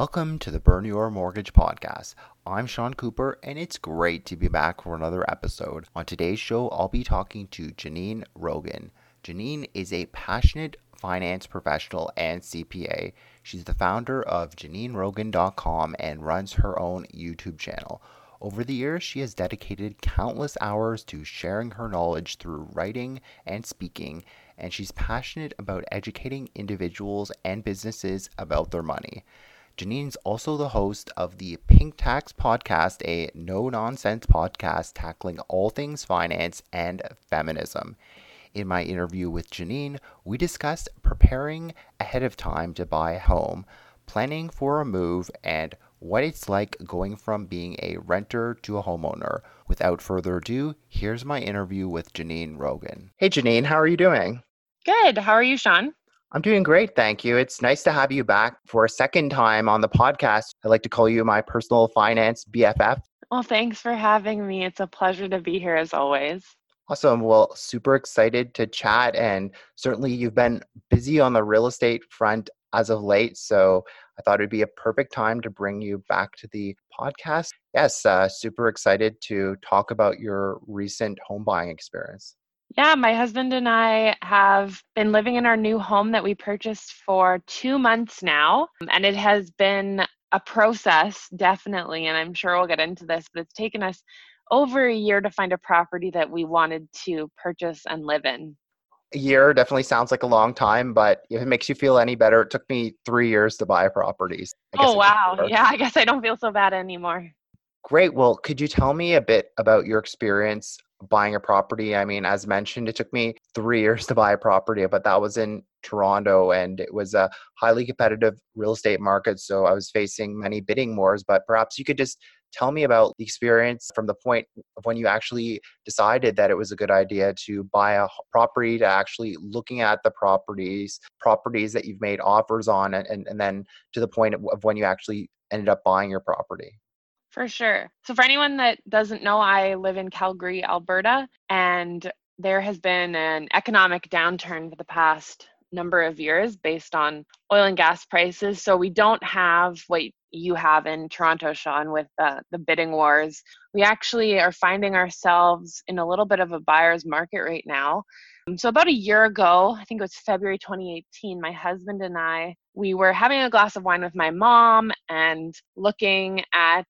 Welcome to the Burn Your Mortgage podcast. I'm Sean Cooper, and it's great to be back for another episode. On today's show, I'll be talking to Janine Rogan. Janine is a passionate finance professional and CPA. She's the founder of JanineRogan.com and runs her own YouTube channel. Over the years, she has dedicated countless hours to sharing her knowledge through writing and speaking, and she's passionate about educating individuals and businesses about their money. Janine's also the host of the Pink Tax Podcast, a no nonsense podcast tackling all things finance and feminism. In my interview with Janine, we discussed preparing ahead of time to buy a home, planning for a move, and what it's like going from being a renter to a homeowner. Without further ado, here's my interview with Janine Rogan. Hey, Janine, how are you doing? Good. How are you, Sean? I'm doing great, thank you. It's nice to have you back for a second time on the podcast. I like to call you my personal finance BFF. Well, thanks for having me. It's a pleasure to be here as always. Awesome. Well, super excited to chat. And certainly you've been busy on the real estate front as of late. So I thought it'd be a perfect time to bring you back to the podcast. Yes, uh, super excited to talk about your recent home buying experience. Yeah, my husband and I have been living in our new home that we purchased for two months now. Um, and it has been a process, definitely. And I'm sure we'll get into this, but it's taken us over a year to find a property that we wanted to purchase and live in. A year definitely sounds like a long time, but if it makes you feel any better, it took me three years to buy properties. Oh, wow. Yeah, I guess I don't feel so bad anymore. Great. Well, could you tell me a bit about your experience buying a property. I mean, as mentioned, it took me three years to buy a property, but that was in Toronto and it was a highly competitive real estate market. So I was facing many bidding wars. But perhaps you could just tell me about the experience from the point of when you actually decided that it was a good idea to buy a property to actually looking at the properties, properties that you've made offers on, and, and, and then to the point of when you actually ended up buying your property. For sure. So, for anyone that doesn't know, I live in Calgary, Alberta, and there has been an economic downturn for the past number of years based on oil and gas prices. So, we don't have what you have in Toronto, Sean, with the, the bidding wars. We actually are finding ourselves in a little bit of a buyer's market right now. Um, so, about a year ago, I think it was February 2018, my husband and I, we were having a glass of wine with my mom and looking at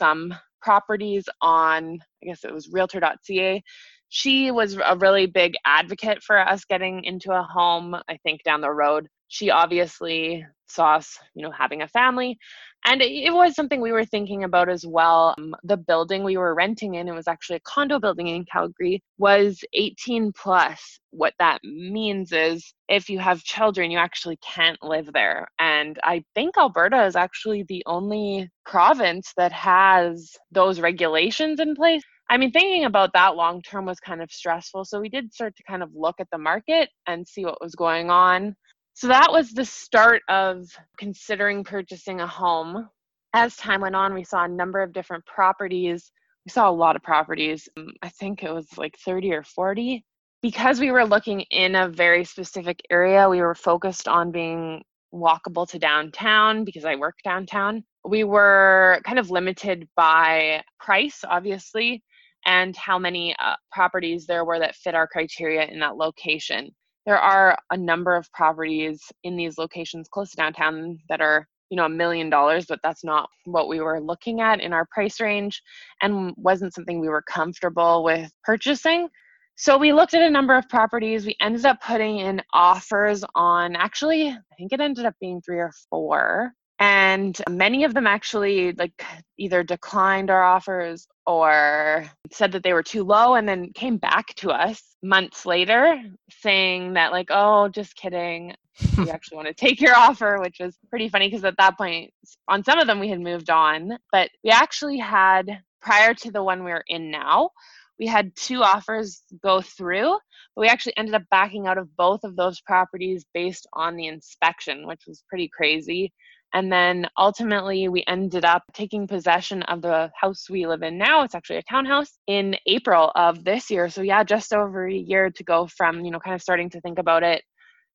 some properties on, I guess it was realtor.ca. She was a really big advocate for us getting into a home, I think, down the road. She obviously saw us, you know, having a family. And it was something we were thinking about as well. Um, the building we were renting in, it was actually a condo building in Calgary, was 18 plus. What that means is if you have children, you actually can't live there. And I think Alberta is actually the only province that has those regulations in place. I mean, thinking about that long term was kind of stressful. So we did start to kind of look at the market and see what was going on. So that was the start of considering purchasing a home. As time went on, we saw a number of different properties. We saw a lot of properties. Um, I think it was like 30 or 40. Because we were looking in a very specific area, we were focused on being walkable to downtown because I work downtown. We were kind of limited by price, obviously, and how many uh, properties there were that fit our criteria in that location. There are a number of properties in these locations close to downtown that are you know a million dollars but that's not what we were looking at in our price range and wasn't something we were comfortable with purchasing. So we looked at a number of properties. We ended up putting in offers on actually i think it ended up being three or four and many of them actually like either declined our offers or said that they were too low and then came back to us months later saying that like oh just kidding we actually want to take your offer, which was pretty funny because at that point, on some of them, we had moved on. But we actually had, prior to the one we're in now, we had two offers go through, but we actually ended up backing out of both of those properties based on the inspection, which was pretty crazy. And then ultimately, we ended up taking possession of the house we live in now. It's actually a townhouse in April of this year. So, yeah, just over a year to go from, you know, kind of starting to think about it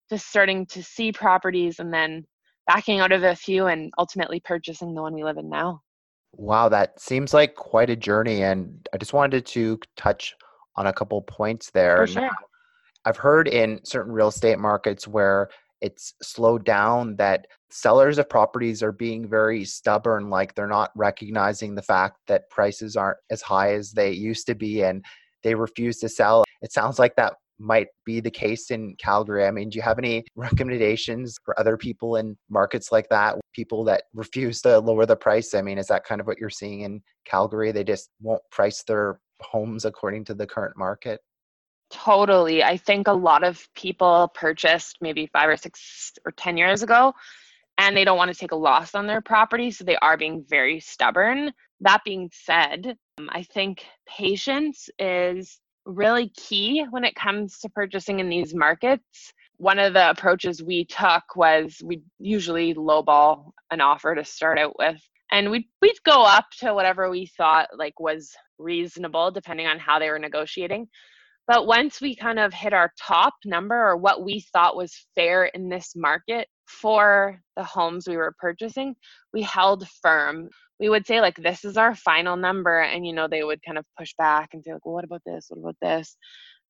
to starting to see properties and then backing out of a few and ultimately purchasing the one we live in now. Wow, that seems like quite a journey. And I just wanted to touch on a couple points there. For sure. I've heard in certain real estate markets where it's slowed down that sellers of properties are being very stubborn, like they're not recognizing the fact that prices aren't as high as they used to be and they refuse to sell. It sounds like that might be the case in Calgary. I mean, do you have any recommendations for other people in markets like that? People that refuse to lower the price? I mean, is that kind of what you're seeing in Calgary? They just won't price their homes according to the current market? Totally. I think a lot of people purchased maybe five or six or 10 years ago and they don't want to take a loss on their property. So they are being very stubborn. That being said, um, I think patience is really key when it comes to purchasing in these markets. One of the approaches we took was we usually lowball an offer to start out with. And we'd, we'd go up to whatever we thought like was reasonable depending on how they were negotiating. But once we kind of hit our top number or what we thought was fair in this market for the homes we were purchasing, we held firm we would say like this is our final number and you know they would kind of push back and say like well what about this? What about this?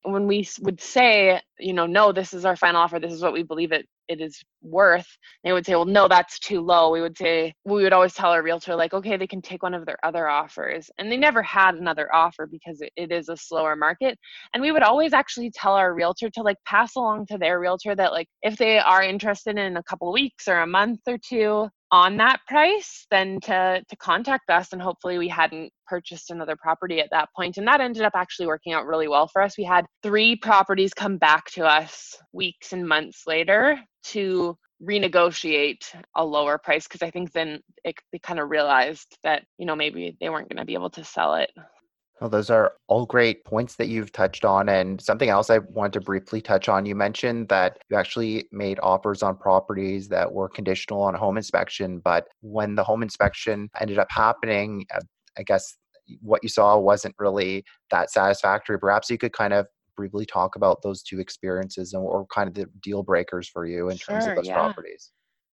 When we would say you know no this is our final offer. This is what we believe it it is worth they would say well no that's too low. We would say we would always tell our realtor like okay they can take one of their other offers and they never had another offer because it, it is a slower market and we would always actually tell our realtor to like pass along to their realtor that like if they are interested in a couple weeks or a month or two on that price then to to contact us and hopefully we hadn't purchased another property at that point and that ended up actually working out really well for us. We had three properties come back to us weeks and months later to renegotiate a lower price because i think then it, they kind of realized that you know maybe they weren't going to be able to sell it well, those are all great points that you've touched on. And something else I want to briefly touch on you mentioned that you actually made offers on properties that were conditional on a home inspection. But when the home inspection ended up happening, uh, I guess what you saw wasn't really that satisfactory. Perhaps you could kind of briefly talk about those two experiences and or kind of the deal breakers for you in sure, terms of those yeah. properties.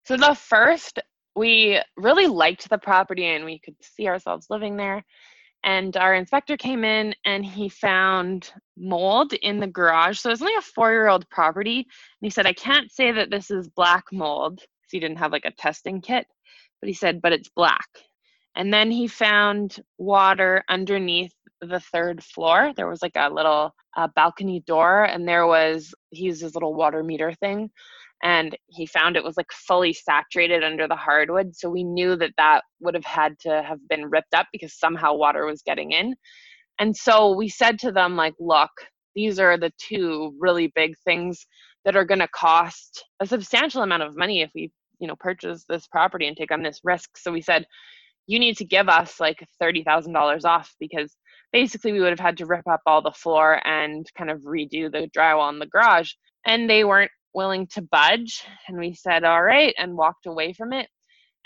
So the first, we really liked the property and we could see ourselves living there and our inspector came in and he found mold in the garage. So it was only a four year old property. And he said, I can't say that this is black mold because he didn't have like a testing kit, but he said, but it's black. And then he found water underneath the third floor. There was like a little uh, balcony door, and there was, he used his little water meter thing and he found it was like fully saturated under the hardwood so we knew that that would have had to have been ripped up because somehow water was getting in. And so we said to them like look these are the two really big things that are going to cost a substantial amount of money if we you know purchase this property and take on this risk. So we said you need to give us like $30,000 off because basically we would have had to rip up all the floor and kind of redo the drywall in the garage. And they weren't willing to budge. And we said, all right, and walked away from it.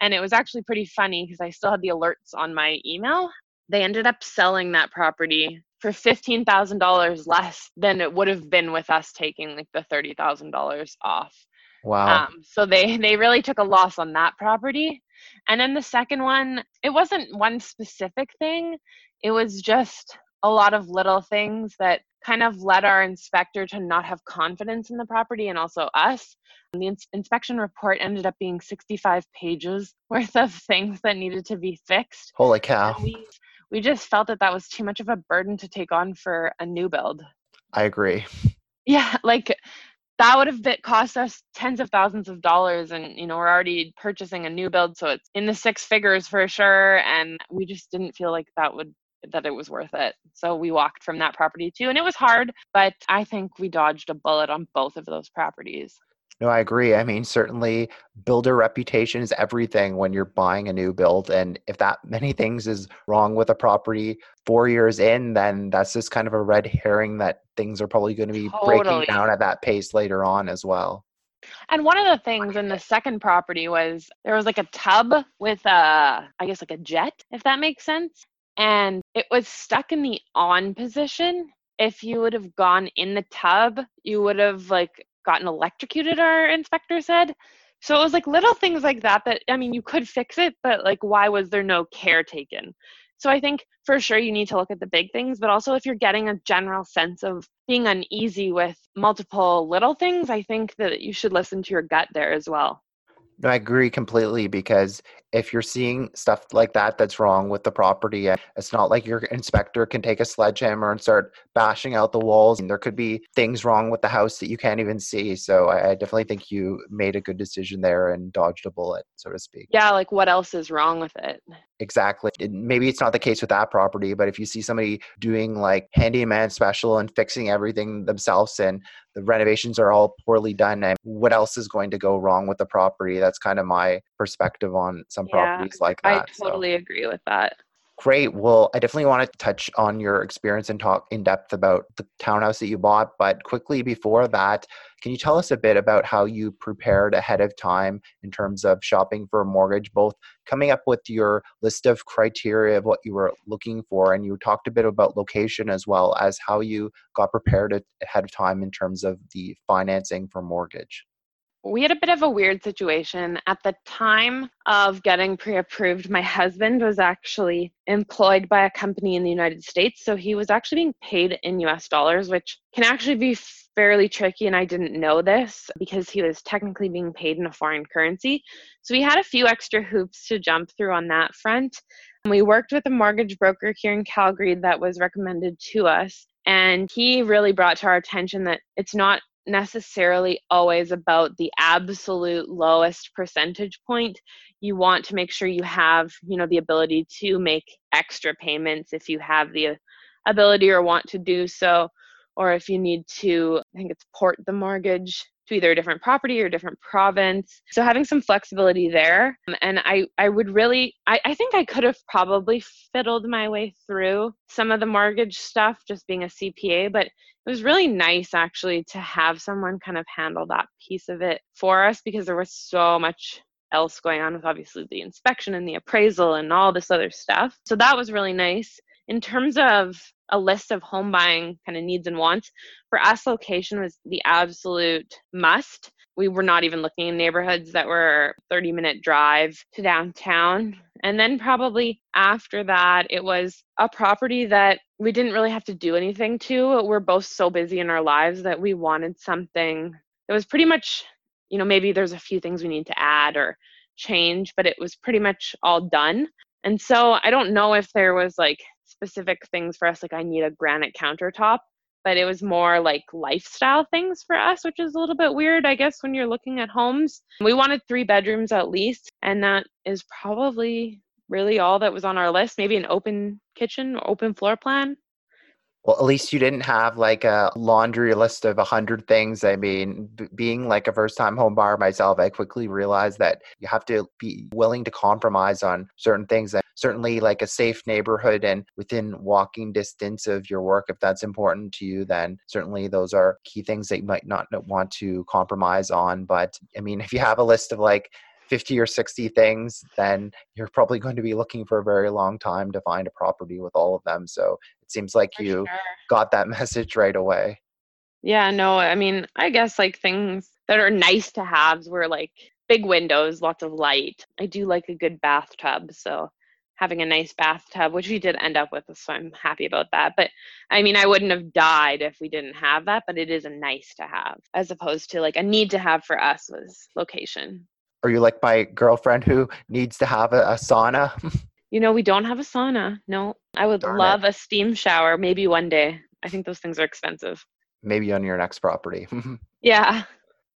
And it was actually pretty funny because I still had the alerts on my email. They ended up selling that property for $15,000 less than it would have been with us taking like the $30,000 off. Wow. Um, so they they really took a loss on that property. And then the second one, it wasn't one specific thing. It was just a lot of little things that kind of led our inspector to not have confidence in the property and also us. And the ins- inspection report ended up being 65 pages worth of things that needed to be fixed. Holy cow. we, we just felt that that was too much of a burden to take on for a new build. I agree. Yeah, like that would have been, cost us tens of thousands of dollars and you know we're already purchasing a new build so it's in the six figures for sure and we just didn't feel like that would that it was worth it. So we walked from that property too. And it was hard, but I think we dodged a bullet on both of those properties. No, I agree. I mean, certainly builder reputation is everything when you're buying a new build. And if that many things is wrong with a property four years in, then that's just kind of a red herring that things are probably going to be Totally. breaking down at that pace later on as well. And one of the things in the second property was there was like a tub with a, I guess like a jet, if that makes sense. And it was stuck in the on position. If you would have gone in the tub, you would have like gotten electrocuted, our inspector said. So it was like little things like that that, I mean, you could fix it, but like, why was there no care taken? So I think for sure you need to look at the big things, but also if you're getting a general sense of being uneasy with multiple little things, I think that you should listen to your gut there as well. No, I agree completely because if you're seeing stuff like that that's wrong with the property, uh, it's not like your inspector can take a sledgehammer and start bashing out the walls. And there could be things wrong with the house that you can't even see. So I, I definitely think you made a good decision there and dodged a bullet, so to speak. Yeah, like what else is wrong with it? Exactly. It- maybe it's not the case with that property, but if you see somebody doing like handyman special and fixing everything themselves and the renovations are all poorly done, and what else is going to go wrong with the property? That's kind of my perspective on some Yeah, properties like I that. so. totally agree with that. Great. Well, I definitely want to touch on your experience and talk in depth about the townhouse that you bought. But quickly before that, can you tell us a bit about how you prepared ahead of time in terms of shopping for a mortgage, both coming up with your list of criteria of what you were looking for? And you talked a bit about location as well as how you got prepared ahead of time in terms of the financing for mortgage. We had a bit of a weird situation. At the time of getting pre approved, my husband was actually employed by a company in the United States. So he was actually being paid in US dollars, which can actually be fairly tricky. And I didn't know this because he was technically being paid in a foreign currency. So we had a few extra hoops to jump through on that front. We worked with a mortgage broker here in Calgary that was recommended to us. And he really brought to our attention that it's not necessarily always about the absolute lowest percentage point. You want to make sure you have you know the ability to make extra payments if you have the ability or want to do so or if you need to i think it's port the mortgage to either a different property or a different province so having some flexibility there Um, and i i would really I, I think i could have probably fiddled my way through some of the mortgage stuff just being a cpa but it was really nice actually to have someone kind of handle that piece of it for us because there was so much else going on with obviously the inspection and the appraisal and all this other stuff. So that was really nice. In terms of a list of home buying kind of needs and wants, for us, location was the absolute must. We were not even looking in neighborhoods that were 30 minute drive to downtown. And then probably after that, it was a property that we didn't really have to do anything to. We're both so busy in our lives that we wanted something that was pretty much, you know, maybe there's a few things we need to add or change, but it was pretty much all done. And so I don't know if there was like specific things for us, like I need a granite countertop, but it was more like lifestyle things for us, which is a little bit weird, I guess, when you're looking at homes. We wanted three bedrooms at least, and that is probably really all that was on our list. Maybe an open kitchen open floor plan. Well, at least you didn't have like a laundry list of a hundred things. I mean, b- being like a first-time home buyer myself, I quickly realized that you have to be willing to compromise on certain things. And certainly, like a safe neighborhood and within walking distance of your work, if that's important to you, then certainly those are key things that you might not want to compromise on. But I mean, if you have a list of like 50 or 60 things, then you're probably going to be looking for a very long time to find a property with all of them. So it seems like For you sure. got that message right away. Yeah, no, I mean, I guess like things that are nice to haves were like big windows, lots of light. I do like a good bathtub, so having a nice bathtub, which we did end up with, so I'm happy about that. But I mean, I wouldn't have died if we didn't have that, but it is a nice to have as opposed to like a need to have for us was location. Are you like my girlfriend who needs to have a, a sauna? You know, we don't have a sauna. No, I would Darn it. love a steam shower maybe one day. I think those things are expensive. Maybe on your next property. Yeah.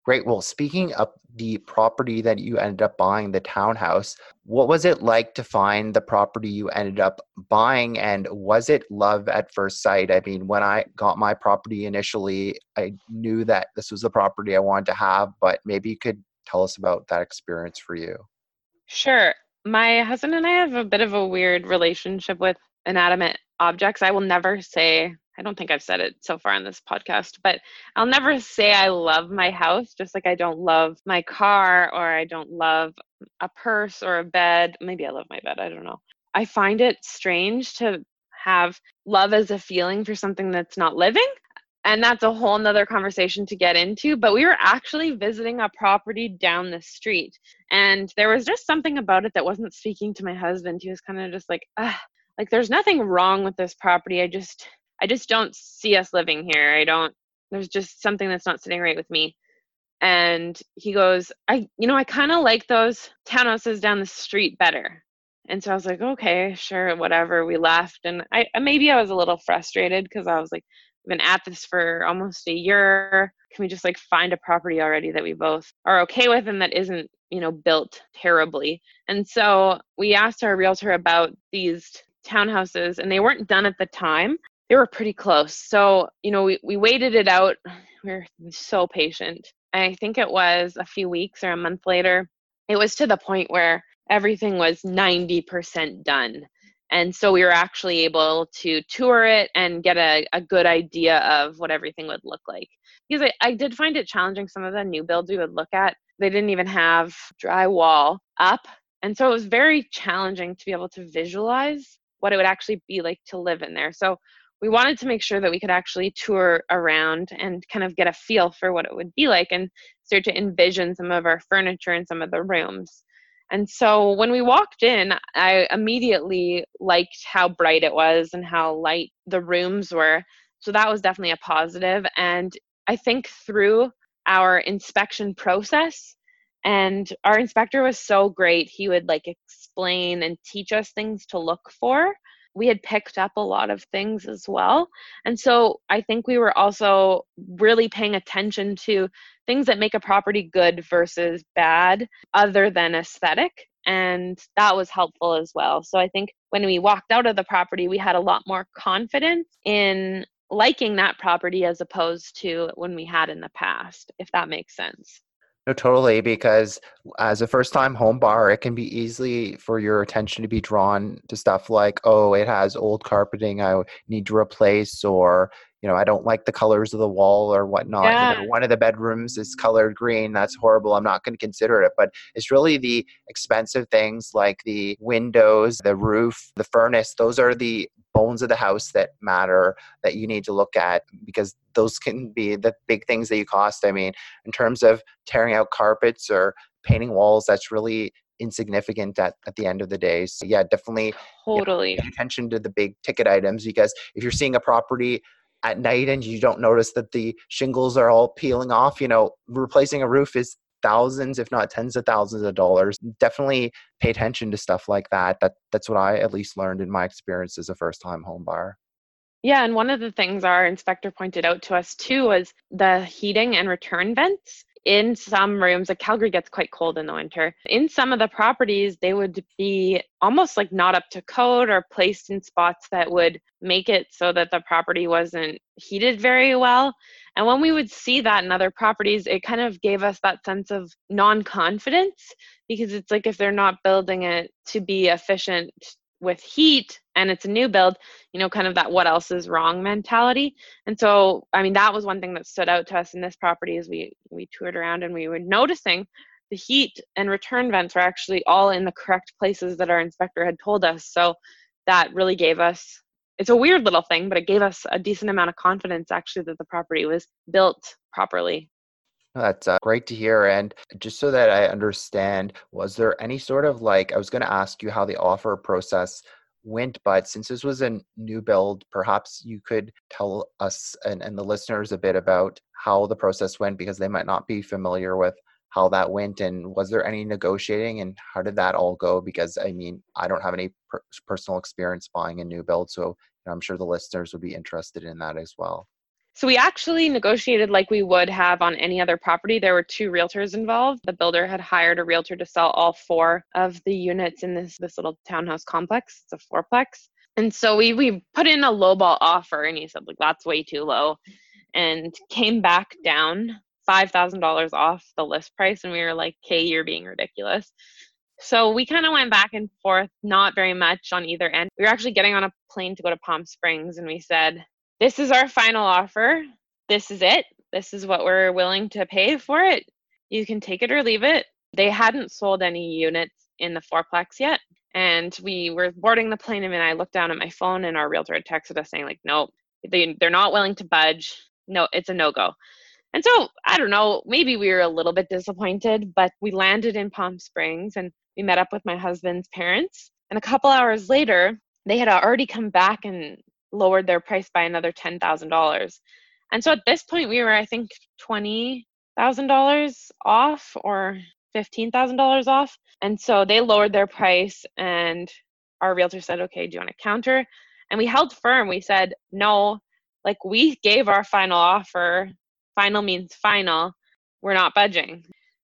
Great. Well, speaking of the property that you ended up buying, the townhouse, what was it like to find the property you ended up buying? And was it love at first sight? I mean, when I got my property initially, I knew that this was the property I wanted to have, but maybe you could tell us about that experience for you. Sure. My husband and I have a bit of a weird relationship with inanimate objects. I will never say I don't think I've said it so far on this podcast, but I'll never say I love my house, just like I don't love my car or I don't love a purse or a bed. Maybe I love my bed, I don't know. I find it strange to have love as a feeling for something that's not living. And that's a whole nother conversation to get into. But we were actually visiting a property down the street. And there was just something about it that wasn't speaking to my husband. He was kind of just like, ah, like there's nothing wrong with this property. I just I just don't see us living here. I don't, there's just something that's not sitting right with me. And he goes, I, you know, I kind of like those townhouses down the street better. And so I was like, okay, sure, whatever. We left. And I, maybe I was a little frustrated because I was like, been at this for almost a year. Can we just like find a property already that we both are okay with and that isn't, you know, built terribly? And so we asked our realtor about these townhouses and they weren't done at the time they were pretty close. So, you know, we, we waited it out. We are so patient. I think it was a few weeks or a month later. It was to the point where everything was 90% done. And so we were actually able to tour it and get a, a good idea of what everything would look like. Because I, I did find it challenging. Some of the new builds we would look at, they didn't even have drywall up. And so it was very challenging to be able to visualize what it would actually be like to live in there. So we wanted to make sure that we could actually tour around and kind of get a feel for what it would be like and start to envision some of our furniture and some of the rooms. And so when we walked in, I immediately liked how bright it was and how light the rooms were. So that was definitely a positive. And I think through our inspection process, and our inspector was so great. He would like explain and teach us things to look for we had picked up a lot of things as well. And so I think we were also really paying attention to things that make a property good versus bad, other than aesthetic. And that was helpful as well. So I think when we walked out of the property, we had a lot more confidence in liking that property as opposed to when we had in the past, if that makes sense. No, totally. Because as a first time home buyer, it can be easily for your attention to be drawn to stuff like, oh, it has old carpeting I need to replace, or, you know, I don't like the colors of the wall or whatnot. Yeah. You know, one of the bedrooms is colored green. That's horrible. I'm not going to consider it. But it's really the expensive things like the windows, the roof, the furnace. Those are the bones of the house that matter that you need to look at because those can be the big things that you cost. I mean, in terms of tearing out carpets or painting walls, that's really insignificant at, at the end of the day. So yeah, definitely totally you know, pay attention to the big ticket items because if you're seeing a property at night and you don't notice that the shingles are all peeling off, you know, replacing a roof is thousands if not tens of thousands of dollars. Definitely pay attention to stuff like that. That that's what i at least learned in my experience as a first time home buyer. Yeah and one of the things our inspector pointed out to us too was the heating and return vents in some rooms, like Calgary gets quite cold in the winter. In some of the properties, they would be almost like not up to code or placed in spots that would make it so that the property wasn't heated very well. And when we would see that in other properties, it kind of gave us that sense of non confidence because it's like if they're not building it to be efficient with heat and it's a new build, you know, kind of that what else is wrong mentality. And so, I mean, that was one thing that stood out to us in this property as we we toured around and we were noticing the heat and return vents were actually all in the correct places that our inspector had told us. So that really gave us it's a weird little thing, but it gave us a decent amount of confidence actually that the property was built properly. That's uh, great to hear. And just so that I understand, was there any sort of like, I was going to ask you how the offer process went, but since this was a new build, perhaps you could tell us and, and the listeners a bit about how the process went because they might not be familiar with how that went and was there any negotiating and how did that all go? Because i mean i don't have any per- personal experience buying a new build so i'm sure the listeners would be interested in that as well So we actually negotiated like we would have on any other property. There were two realtors involved. The builder had hired a realtor to sell all four of the units in this this little townhouse complex. It's a fourplex. And so we we put in a lowball offer and he said like that's way too low and came back down $5,000 off the list price and we were like, "Okay, you're being ridiculous." So we kind of went back and forth, not very much on either end. We were actually getting on a plane to go to Palm Springs and we said, this is our final offer. This is it. This is what we're willing to pay for it. You can take it or leave it. They hadn't sold any units in the fourplex yet. And we were boarding the plane and I looked down at my phone and our realtor had texted us saying, like, nope, they, they're not willing to budge. No, it's a no-go. And so I don't know, maybe we were a little bit disappointed, but we landed in Palm Springs and we met up with my husband's parents. And a couple hours later, they had already come back and lowered their price by another $10,000. And so at this point, we were, I think, $20,000 off or $15,000 off. And so they lowered their price, and our realtor said, Okay, do you want to counter? And we held firm. We said, No, like we gave our final offer. Final means final. We're not budging.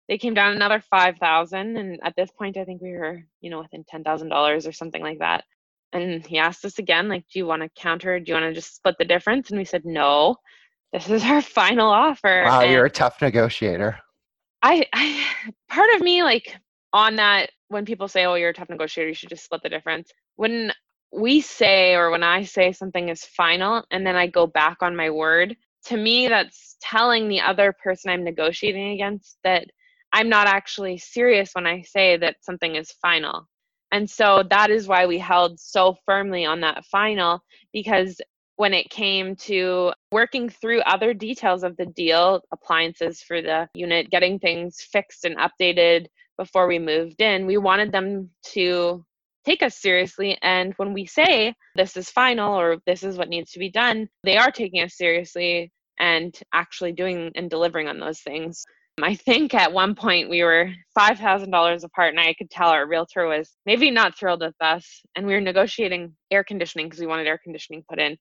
They came down another 5000 and at this point I think we were, you know, within $10,000 or something like that. And he asked us again, like, do you want to counter? Do you want to just split the difference? And we said, no, this is our final offer. Wow, and you're a tough negotiator. I, I, part of me, like, on that, when people say, oh, you're a tough negotiator, you should just split the difference. When we say, or when I say something is final, and then I go back on my word, to me, that's telling the other person I'm negotiating against that I'm not actually serious when I say that something is final. And so that is why we held so firmly on that final because when it came to working through other details of the deal, appliances for the unit, getting things fixed and updated before we moved in, we wanted them to take us seriously. And when we say this is final or this is what needs to be done, they are taking us seriously and actually doing and delivering on those things. I think at one point we were $5,000 apart, and I could tell our realtor was maybe not thrilled with us. And we were negotiating air conditioning because we wanted air conditioning put in.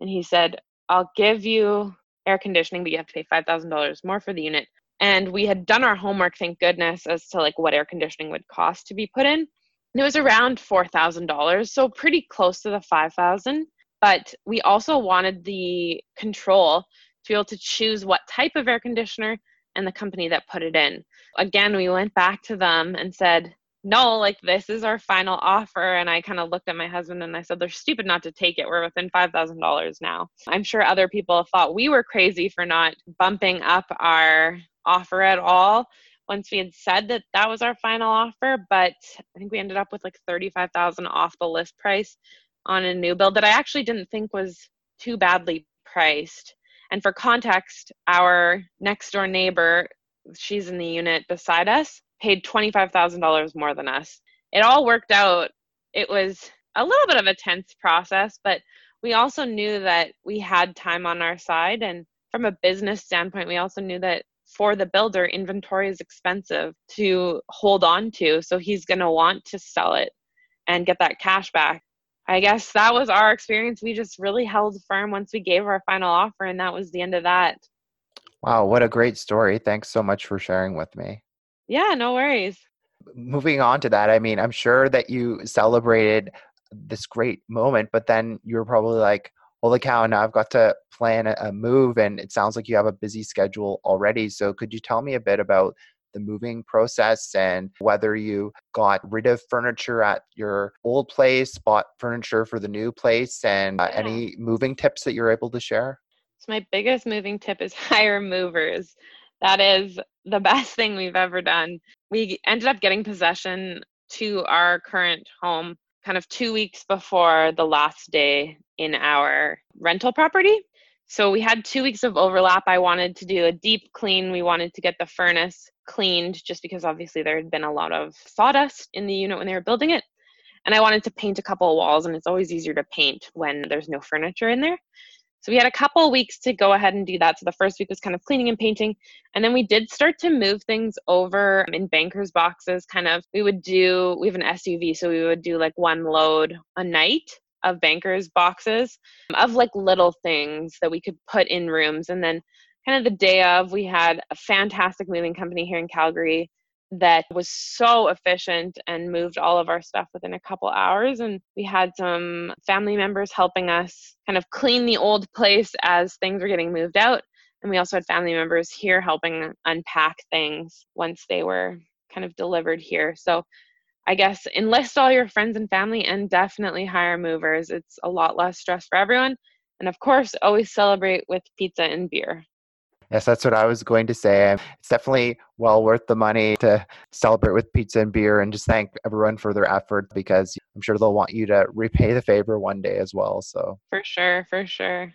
And he said, I'll give you air conditioning, but you have to pay $5,000 more for the unit. And we had done our homework, thank goodness, as to like what air conditioning would cost to be put in. And it was around $4,000, so pretty close to the 5,000. But we also wanted the control to be able to choose what type of air conditioner and the company that put it in. Again, we went back to them and said, no, like this is our final offer. And I kind of looked at my husband and I said, they're stupid not to take it. We're within $5,000 now. I'm sure other people thought we were crazy for not bumping up our offer at all once we had said that that was our final offer. But I think we ended up with like 35,000 off the list price on a new build that I actually didn't think was too badly priced. And for context, our next door neighbor, she's in the unit beside us, paid $25,000 more than us. It all worked out. It was a little bit of a tense process, but we also knew that we had time on our side. And from a business standpoint, we also knew that for the builder, inventory is expensive to hold on to. So he's going to want to sell it and get that cash back. I guess that was our experience. We just really held firm once we gave our final offer, and that was the end of that. Wow, what a great story. Thanks so much for sharing with me. Yeah, no worries. Moving on to that, I mean, I'm sure that you celebrated this great moment, but then you were probably like, holy cow, now I've got to plan a move, and it sounds like you have a busy schedule already. So, could you tell me a bit about the moving process and whether you got rid of furniture at your old place, bought furniture for the new place, and uh, yeah. any moving tips that you're able to share? So, my biggest moving tip is hire movers. That is the best thing we've ever done. We ended up getting possession to our current home kind of two weeks before the last day in our rental property. So we had two weeks of overlap. I wanted to do a deep clean. We wanted to get the furnace cleaned just because obviously there had been a lot of sawdust in the unit when they were building it. And I wanted to paint a couple of walls, and it's always easier to paint when there's no furniture in there. So we had a couple of weeks to go ahead and do that. So the first week was kind of cleaning and painting. And then we did start to move things over in bankers boxes. Kind of, we would do, we have an SUV, so we would do like one load a night of bankers boxes um, of like little things that we could put in rooms. And then kind of the day of we had a fantastic moving company here in calgary that was so efficient and moved all of our stuff within a couple hours. And we had some family members helping us kind of clean the old place as things were getting moved out. And we also had family members here helping unpack things once they were kind of delivered here. So I guess enlist all your friends and family and definitely hire movers. It's a lot less stress for everyone. And of course, always celebrate with pizza and beer. Yes, that's what I was going to say. It's definitely well worth the money to celebrate with pizza and beer and just thank everyone for their effort because I'm sure they'll want you to repay the favor one day as well. So, for sure, for sure.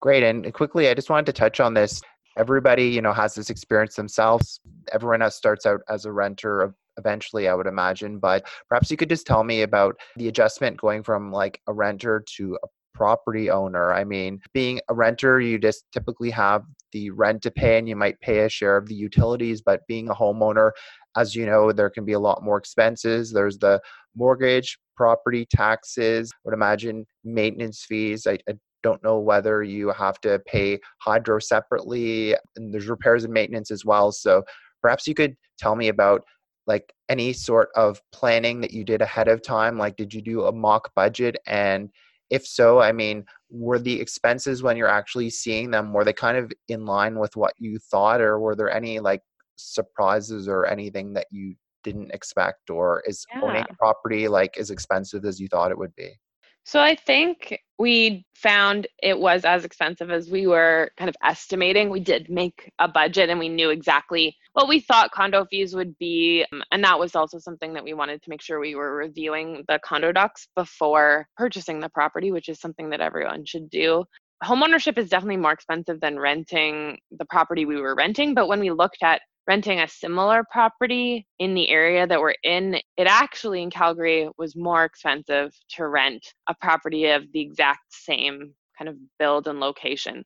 Great. And quickly, I just wanted to touch on this. Everybody, you know, has this experience themselves. Everyone else starts out as a renter of eventually i would imagine but perhaps you could just tell me about the adjustment going from like a renter to a property owner. I mean being a renter you just typically have the rent to pay and you might pay a share of the utilities but being a homeowner as you know there can be a lot more expenses. There's the mortgage property taxes I would imagine maintenance fees. I, I don't know whether you have to pay hydro separately and there's repairs and maintenance as well. So perhaps you could tell me about like any sort of planning that you did ahead of time? Like did you do a mock budget? And if so i mean were the expenses when you're actually seeing them were they kind of in line with what you thought? Or were there any like surprises or anything that you didn't expect? Or is yeah. owning a property like as expensive as you thought it would be so I think we found it was as expensive as we were kind of estimating. We did make a budget and we knew exactly what we thought condo fees would be. Um, and that was also something that we wanted to make sure we were reviewing the condo docs before purchasing the property, which is something that everyone should do. Homeownership is definitely more expensive than renting the property we were renting. But when we looked at renting a similar property in the area that we're in, it actually in Calgary was more expensive to rent a property of the exact same kind of build and location.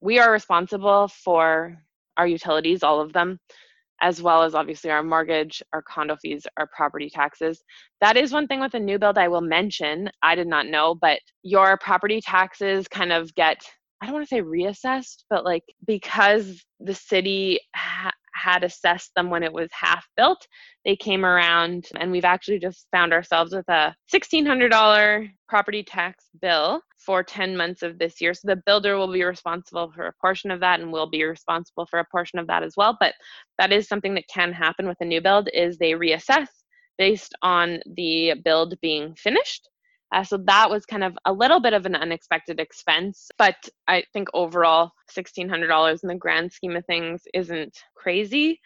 We are responsible for our utilities, all of them, as well as obviously our mortgage, our condo fees, our property taxes. That is one thing with a new build I will mention. I did not know, but your property taxes kind of get I don't want to say reassessed, but like because the city ha- had assessed them when it was half built. They came around, and we've actually just found ourselves with a $1,600 property tax bill for 10 months of this year. So the builder will be responsible for a portion of that and we'll be responsible for a portion of that as well. But that is something that can happen with a new build is they reassess based on the build being finished uh, so that was kind of a little bit of an unexpected expense, but I think overall $1,600 in the grand scheme of things isn't crazy.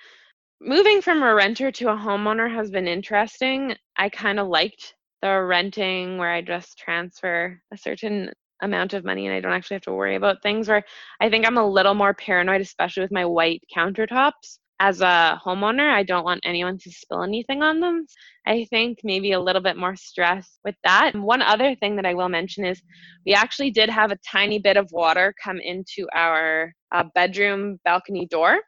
Moving from a renter to a homeowner has been interesting. I kind of liked the renting where I just transfer a certain amount of money and I don't actually have to worry about things where I think I'm a little more paranoid, especially with my white countertops as a homeowner, I don't want anyone to spill anything on them. I think maybe a little bit more stress with that. And one other thing that I will mention is we actually did have a tiny bit of water come into our uh, bedroom balcony door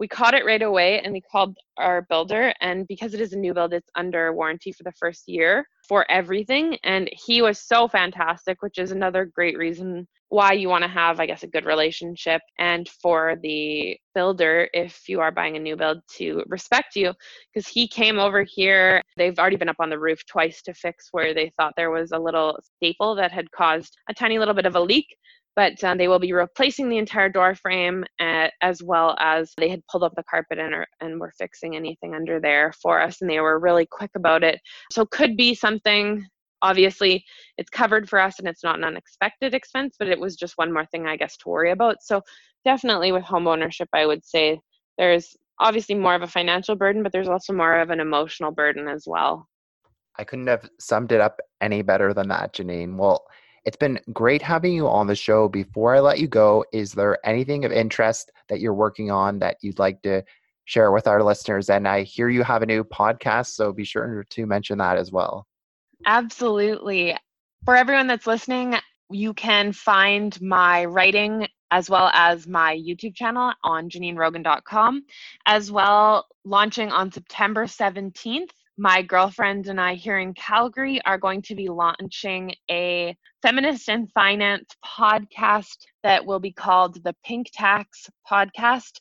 we caught it right away and we called our builder and because it is a new build it's under warranty for the first year for everything. And he was so fantastic which is another great reason why you want to have i guess a good relationship. And for the builder if you are buying a new build to respect you because he came over here. They've already been up on the roof twice to fix where they thought there was a little staple that had caused a tiny little bit of a leak but um, they will be replacing the entire door frame uh, as well as they had pulled up the carpet and, are, and were fixing anything under there for us and they were really quick about it. So could be something. Obviously it's covered for us and it's not an unexpected expense but it was just one more thing i guess to worry about. So definitely with home ownership i would say there's obviously more of a financial burden but there's also more of an emotional burden as well. I couldn't have summed it up any better than that janine well it's been great having you on the show. Before I let you go, is there anything of interest that you're working on that you'd like to share with our listeners? And I hear you have a new podcast, so be sure to mention that as well. Absolutely. For everyone that's listening, you can find my writing as well as my YouTube channel on JanineRogan.com, as well launching on September 17th my girlfriend and I here in Calgary are going to be launching a feminist and finance podcast that will be called the Pink Tax Podcast.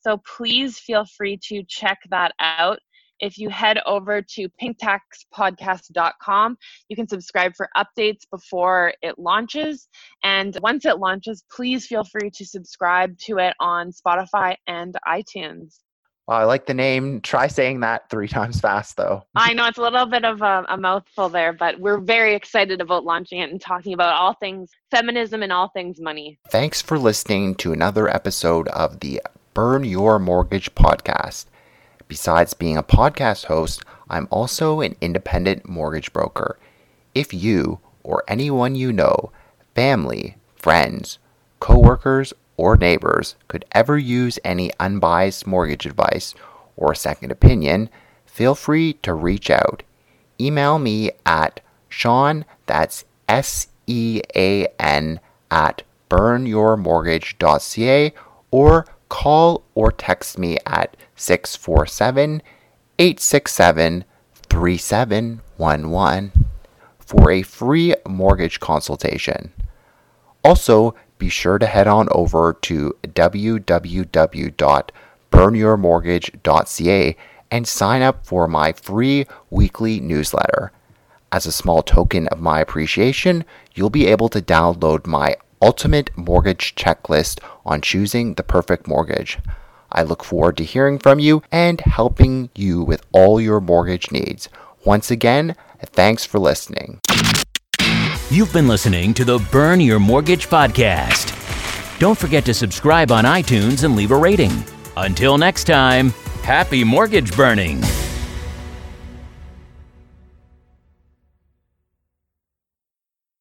So please feel free to check that out. If you head over to pinktaxpodcast.com, you can subscribe for updates before it launches. And once it launches, please feel free to subscribe to it on Spotify and iTunes. Wow, I like the name. Try saying that three times fast, though. I know it's a little bit of a, a, mouthful there, but we're very excited about launching it and talking about all things feminism and all things money. Thanks for listening to another episode of the Burn Your Mortgage podcast. Besides being a podcast host, I'm also an independent mortgage broker. If you or anyone you know, family, friends, coworkers, or neighbors could ever use any unbiased mortgage advice or second opinion, feel free to reach out. Email me at Sean, that's S E A N, at burnyourmortgage.ca or call or text me at 647 867 3711 for a free mortgage consultation. Also, be sure to head on over to www.burnyourmortgage.ca and sign up for my free weekly newsletter. As a small token of my appreciation, you'll be able to download my ultimate mortgage checklist on choosing the perfect mortgage. I look forward to hearing from you and helping you with all your mortgage needs. Once again, thanks for listening. You've been listening to the Burn Your Mortgage podcast. Don't forget to subscribe on iTunes and leave a rating. Until next time, happy mortgage burning.